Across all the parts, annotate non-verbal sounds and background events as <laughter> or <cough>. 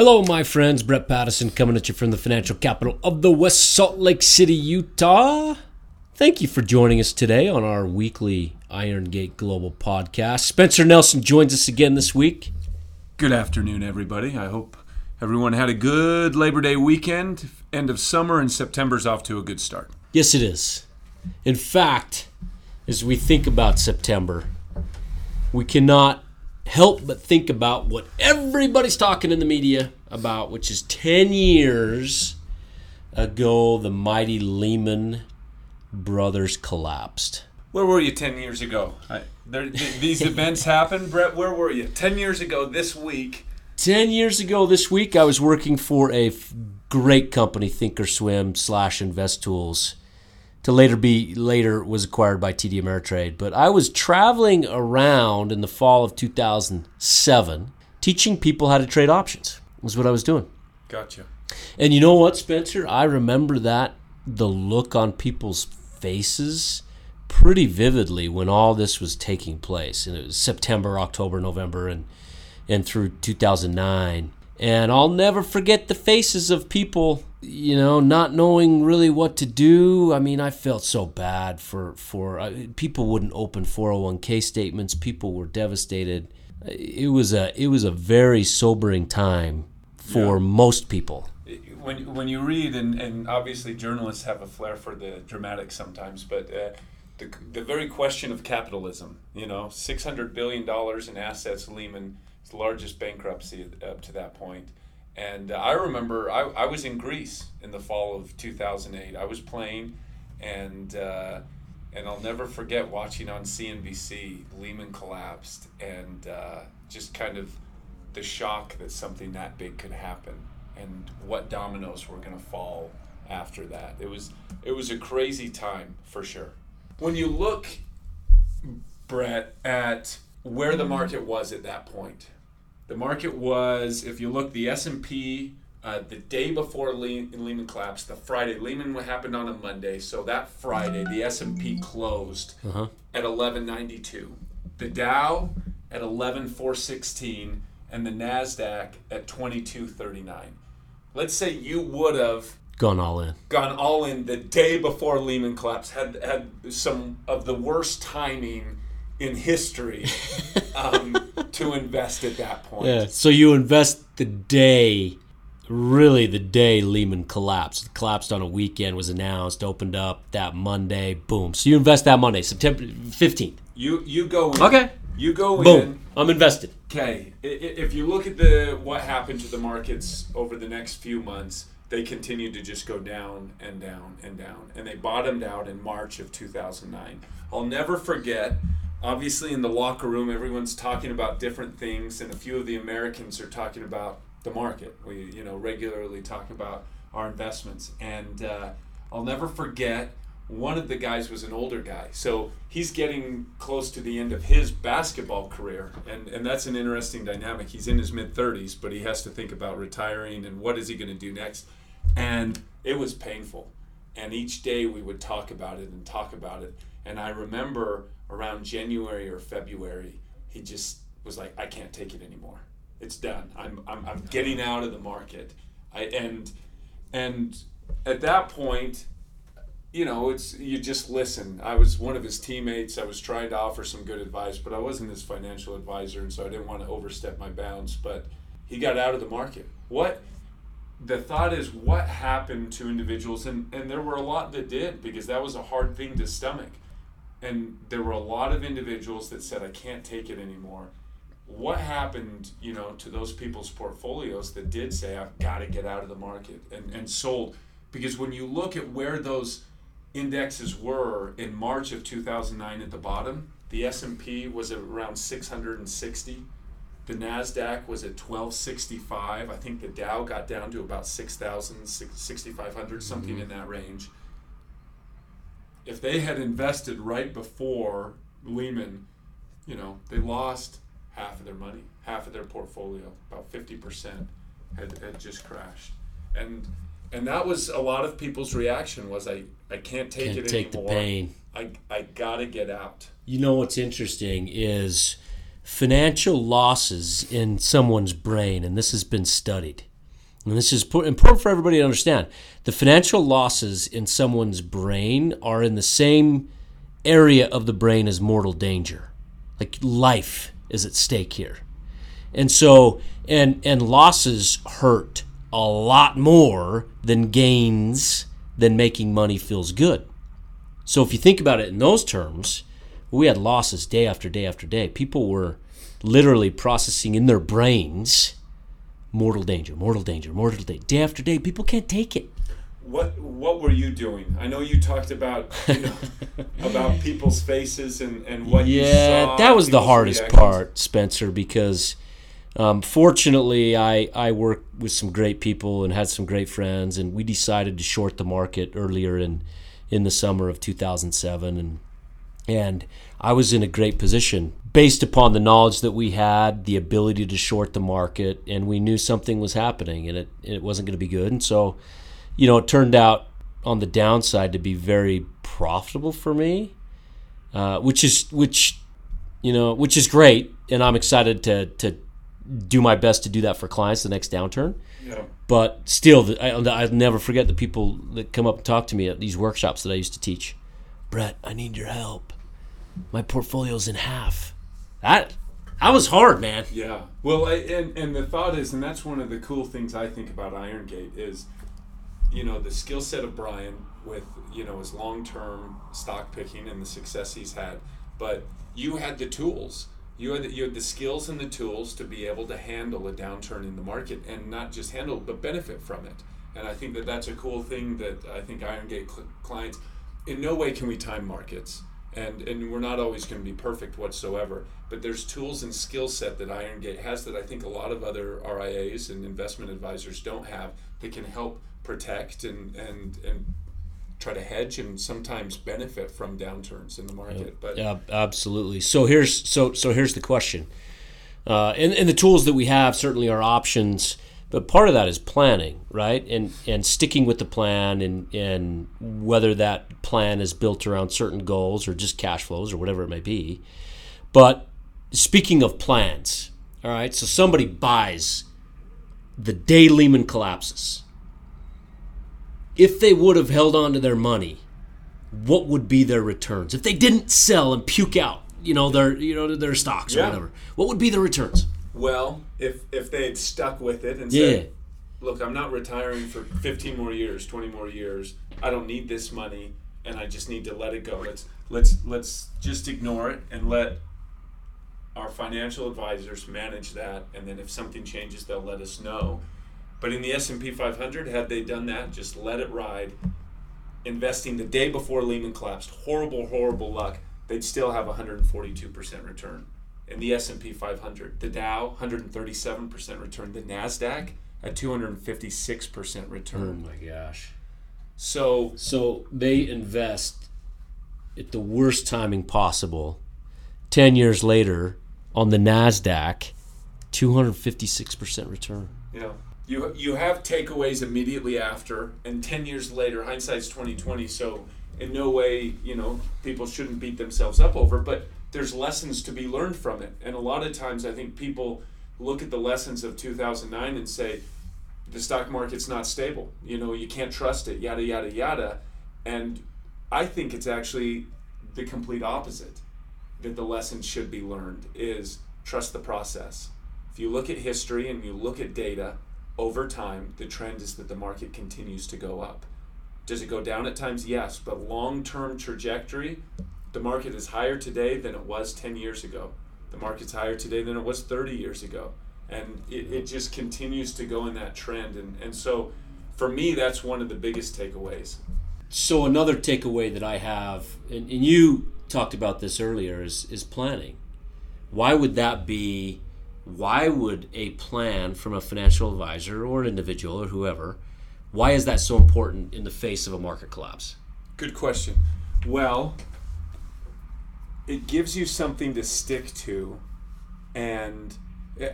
Hello, my friends. Brett Patterson coming at you from the financial capital of the West Salt Lake City, Utah. Thank you for joining us today on our weekly Iron Gate Global podcast. Spencer Nelson joins us again this week. Good afternoon, everybody. I hope everyone had a good Labor Day weekend. End of summer and September's off to a good start. Yes, it is. In fact, as we think about September, we cannot help but think about what everybody's talking in the media about, which is 10 years ago, the mighty Lehman Brothers collapsed. Where were you 10 years ago? I, there, th- these events happened. Brett, where were you? 10 years ago this week. 10 years ago this week, I was working for a f- great company, Thinkorswim slash Investools to later be later was acquired by TD Ameritrade. But I was traveling around in the fall of 2007 teaching people how to trade options. Was what I was doing. Gotcha. And you know what, Spencer? I remember that the look on people's faces pretty vividly when all this was taking place. And it was September, October, November, and and through 2009. And I'll never forget the faces of people, you know, not knowing really what to do. I mean, I felt so bad for for uh, people wouldn't open 401k statements. People were devastated. It was a it was a very sobering time for Yeah. most people. When, when you read, and, and obviously journalists have a flair for the dramatic sometimes, but uh, the, the very question of capitalism, you know, $600 billion in assets, Lehman, the largest bankruptcy up to that point. And uh, I remember I, I was in Greece in the fall of 2008. I was playing, and uh, and I'll never forget watching on CNBC Lehman collapsed, and uh, just kind of the shock that something that big could happen, and what dominoes were going to fall after that. It was it was a crazy time for sure. When you look, Brett, at where the market was at that point, the market was, if you look, the S and P. Uh, the day before Le- Lehman collapsed, the Friday Lehman happened on a Monday, so that Friday the S and P closed Uh-huh. at 1192, the Dow at 11416, and the Nasdaq at 2239. Let's say you would have Gone all in. gone all in the day before Lehman collapsed, had had some of the worst timing in history <laughs> um, to invest at that point. Yeah. So you invest the day, really the day Lehman collapsed. It collapsed on a weekend, was announced, opened up that Monday, boom. So you invest that Monday, September 15th. You you go in. Okay. You go in. Boom. I'm invested. Okay, if you look at the what happened to the markets over the next few months, they continued to just go down and down and down, and they bottomed out in March of 2009. I'll never forget. Obviously, in the locker room, everyone's talking about different things, and a few of the Americans are talking about the market. We, you know, regularly talk about our investments, and uh, I'll never forget one of the guys was an older guy. So he's getting close to the end of his basketball career. And, and that's an interesting dynamic. He's in his mid 30s but he has to think about retiring and what is he going to do next. And it was painful. And each day we would talk about it and talk about it and i remember around january or february he just was like i can't take it anymore it's done i'm, I'm, I'm getting out of the market I, and and at that point you know, it's you just listen. I was one of his teammates. I was trying to offer some good advice, but I wasn't his financial advisor, and so I didn't want to overstep my bounds. But he got out of the market. What the thought is, what happened to individuals, and and there were a lot that did because that was a hard thing to stomach, and there were a lot of individuals that said, "I can't take it anymore." What happened, you know, to those people's portfolios that did say, "I've got to get out of the market," and and sold? Because when you look at where those indexes were in March of 2009 at the bottom. The S&P was at around 660. The Nasdaq was at 1265. I think the Dow got down to about 6000 6500 something mm-hmm. in that range. If they had invested right before Lehman, you know, they lost half of their money, half of their portfolio, about 50% had, had just crashed. And and that was a lot of people's reaction was I, I can't take Can't it take the anymore. pain. I, I gotta get out. You know what's interesting is financial losses in someone's brain, and this has been studied. And this is important for everybody to understand, the financial losses in someone's brain are in the same area of the brain as mortal danger. Like life is at stake here. And so and and losses hurt a lot more than gains than making money feels good. So if you think about it in those terms, we had losses day after day after day. People were literally processing in their brains mortal danger, mortal danger, mortal danger. Day after day, people can't take it. What what were you doing? I know you talked about you know <laughs> about people's faces and, and what you Yeah, that was the hardest reactions. part, Spencer, because um, fortunately I, I worked with some great people and had some great friends, and we decided to short the market earlier in in the summer of 2007, and and I was in a great position based upon the knowledge that we had, the ability to short the market, and we knew something was happening, and it it wasn't going to be good, and so you know it turned out on the downside to be very profitable for me, uh, which is which you know, which is great, and I'm excited to to do my best to do that for clients the next downturn. Yeah. But still, I, I'll never forget the people that come up and talk to me at these workshops that I used to teach. Brett, I need your help. My portfolio's in half. That that was hard, man. Yeah. Well, I, and and the thought is, and that's one of the cool things I think about Iron Gate is, you know, the skill set of Brian with you know his long term stock picking and the success he's had, but you had the tools. You had the, you had the skills and the tools to be able to handle a downturn in the market and not just handle but benefit from it. And I think that that's a cool thing that I think Iron Gate cl- clients. In no way can we time markets and and we're not always going to be perfect whatsoever but there's tools and skill set that iron gate has that i think a lot of other rias and investment advisors don't have that can help protect and and and try to hedge and sometimes benefit from downturns in the market but Yeah, absolutely. So here's so so here's the question, uh, and and the tools that we have certainly are options, but part of that is planning, right? And and sticking with the plan, and and whether that plan is built around certain goals or just cash flows or whatever it may be. But speaking of plans, all right. So somebody buys the day Lehman collapses. If they would have held on to their money, what would be their returns if they didn't sell and puke out you know their you know their stocks or whatever what would be the returns well if if they had stuck with it and yeah. said look i'm not retiring for 15 more years 20 more years. I don't need this money and i just need to let it go. Let's let's let's just ignore it and let our financial advisors manage that and then if something changes they'll let us know. But in the s&p 500 had they done that just let it ride investing the day before lehman collapsed horrible horrible luck they'd still have 142% return in the S&P 500. The Dow 137% return. The Nasdaq a 256% return. oh my gosh So so they invest at the worst timing possible 10 years later on the nasdaq 256% return you know, you you have takeaways immediately after, and 10 years later, hindsight's 2020. So in no way, you know, people shouldn't beat themselves up over, but there's lessons to be learned from it. And a lot of times, I think people look at the lessons of 2009 and say the stock market's not stable. You know, you can't trust it. Yada yada yada. And I think it's actually the complete opposite. That the lesson should be learned is trust the process. If you look at history and you look at data over time, the trend is that the market continues to go up. Does it go down at times? Yes, but long term trajectory, the market is higher today than it was 10 years ago. The market's higher today than it was 30 years ago. And it, it just continues to go in that trend. And, and so for me, that's one of the biggest takeaways. so another takeaway that i have and, and you talked about this earlier is is planning why would that be why would a plan from a financial advisor or an individual or whoever why is that so important in the face of a market collapse Good question. Well, it gives you something to stick to, and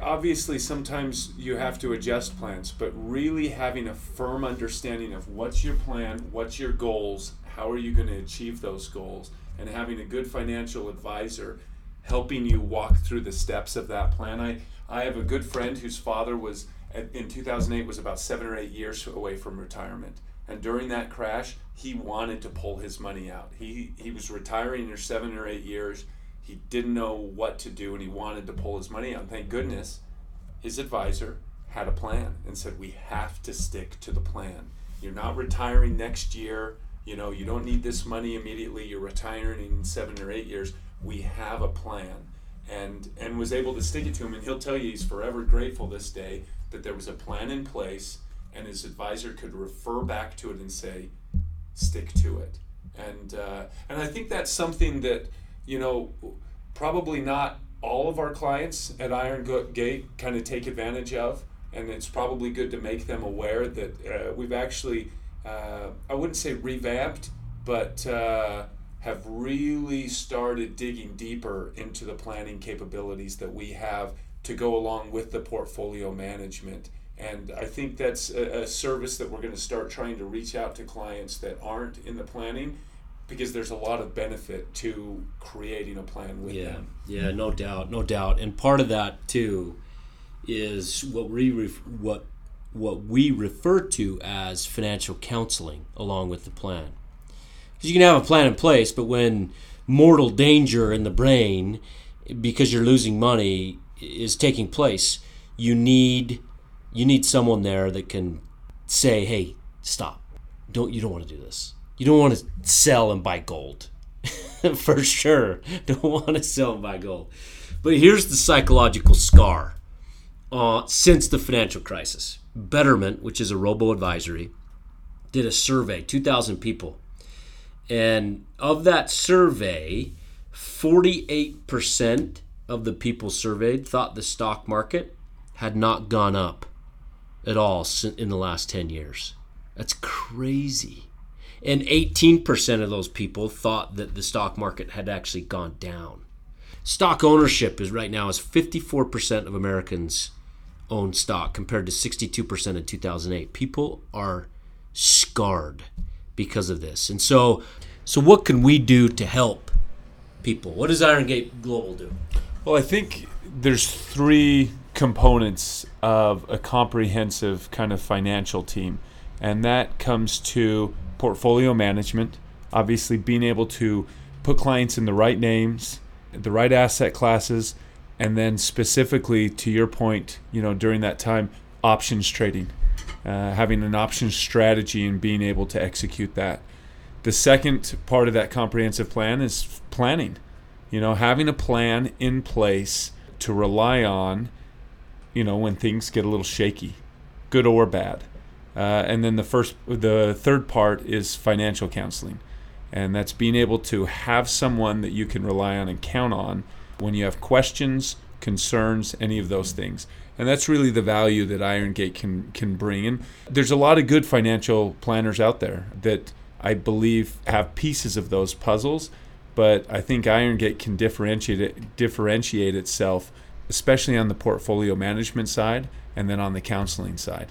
obviously sometimes you have to adjust plans, but really having a firm understanding of what's your plan, what's your goals, how are you going to achieve those goals, and having a good financial advisor helping you walk through the steps of that plan. I, I have a good friend whose father was in 2008 was about seven or eight years away from retirement. And during that crash, he wanted to pull his money out. He, he was retiring in seven or eight years. He didn't know what to do and he wanted to pull his money out. And thank goodness his advisor had a plan and said, We have to stick to the plan. You're not retiring next year. You know, you don't need this money immediately. You're retiring in seven or eight years. We have a plan. And, and was able to stick it to him. And he'll tell you he's forever grateful this day that there was a plan in place and his advisor could refer back to it and say, stick to it. And, uh, and I think that's something that, you know, probably not all of our clients at Iron Gate kind of take advantage of. And it's probably good to make them aware that uh, we've actually, uh, I wouldn't say revamped, but uh, have really started digging deeper into the planning capabilities that we have to go along with the portfolio management. And I think that's a, a service that we're going to start trying to reach out to clients that aren't in the planning because there's a lot of benefit to creating a plan with yeah, them. Yeah, no doubt, no doubt. And part of that too is what we ref- what what we refer to as financial counseling along with the plan. Because you can have a plan in place, but when mortal danger in the brain because you're losing money is taking place, you need you need someone there that can say, "Hey, stop. Don't you don't want to do this. You don't want to sell and buy gold." <laughs> For sure. <laughs> Don't want to sell and buy gold. But here's the psychological scar uh, since the financial crisis. Betterment, which is a robo advisory, did a survey, 2,000 people. And of that survey, 48% of the people surveyed thought the stock market had not gone up at all in the last 10 years. That's crazy. And 18% of those people thought that the stock market had actually gone down. Stock ownership is right now is 54% of Americans own stock compared to 62% in 2008. People are scarred because of this. And so so what can we do to help people? What does Iron Gate Global do? Well, I think there's three components of a comprehensive kind of financial team, and that comes to portfolio management, obviously being able to put clients in the right names, the right asset classes, and then specifically to your point, you know, during that time, options trading, uh, having an options strategy and being able to execute that. The second part of that comprehensive plan is planning you know, having a plan in place to rely on, you know, when things get a little shaky, good or bad. Uh, and then the first, the third part is financial counseling, and that's being able to have someone that you can rely on and count on when you have questions, concerns, any of those things. And that's really the value that Iron Gate can can bring. And there's a lot of good financial planners out there that I believe have pieces of those puzzles but I think Iron Gate can differentiate it, differentiate itself, especially on the portfolio management side and then on the counseling side.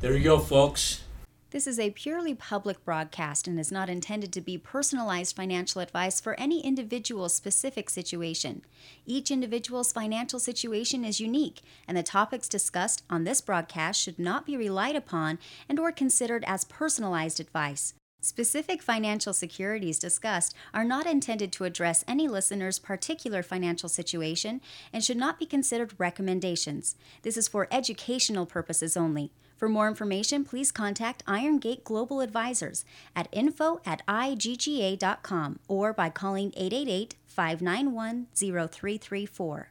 There you go, folks. This is a purely public broadcast and is not intended to be personalized financial advice for any individual specific situation. Each individual's financial situation is unique, and the topics discussed on this broadcast should not be relied upon and or considered as personalized advice. Specific financial securities discussed are not intended to address any listener's particular financial situation and should not be considered recommendations. This is for educational purposes only. For more information, please contact Iron Gate Global Advisors at info at igga.com or by calling 888 591 0334.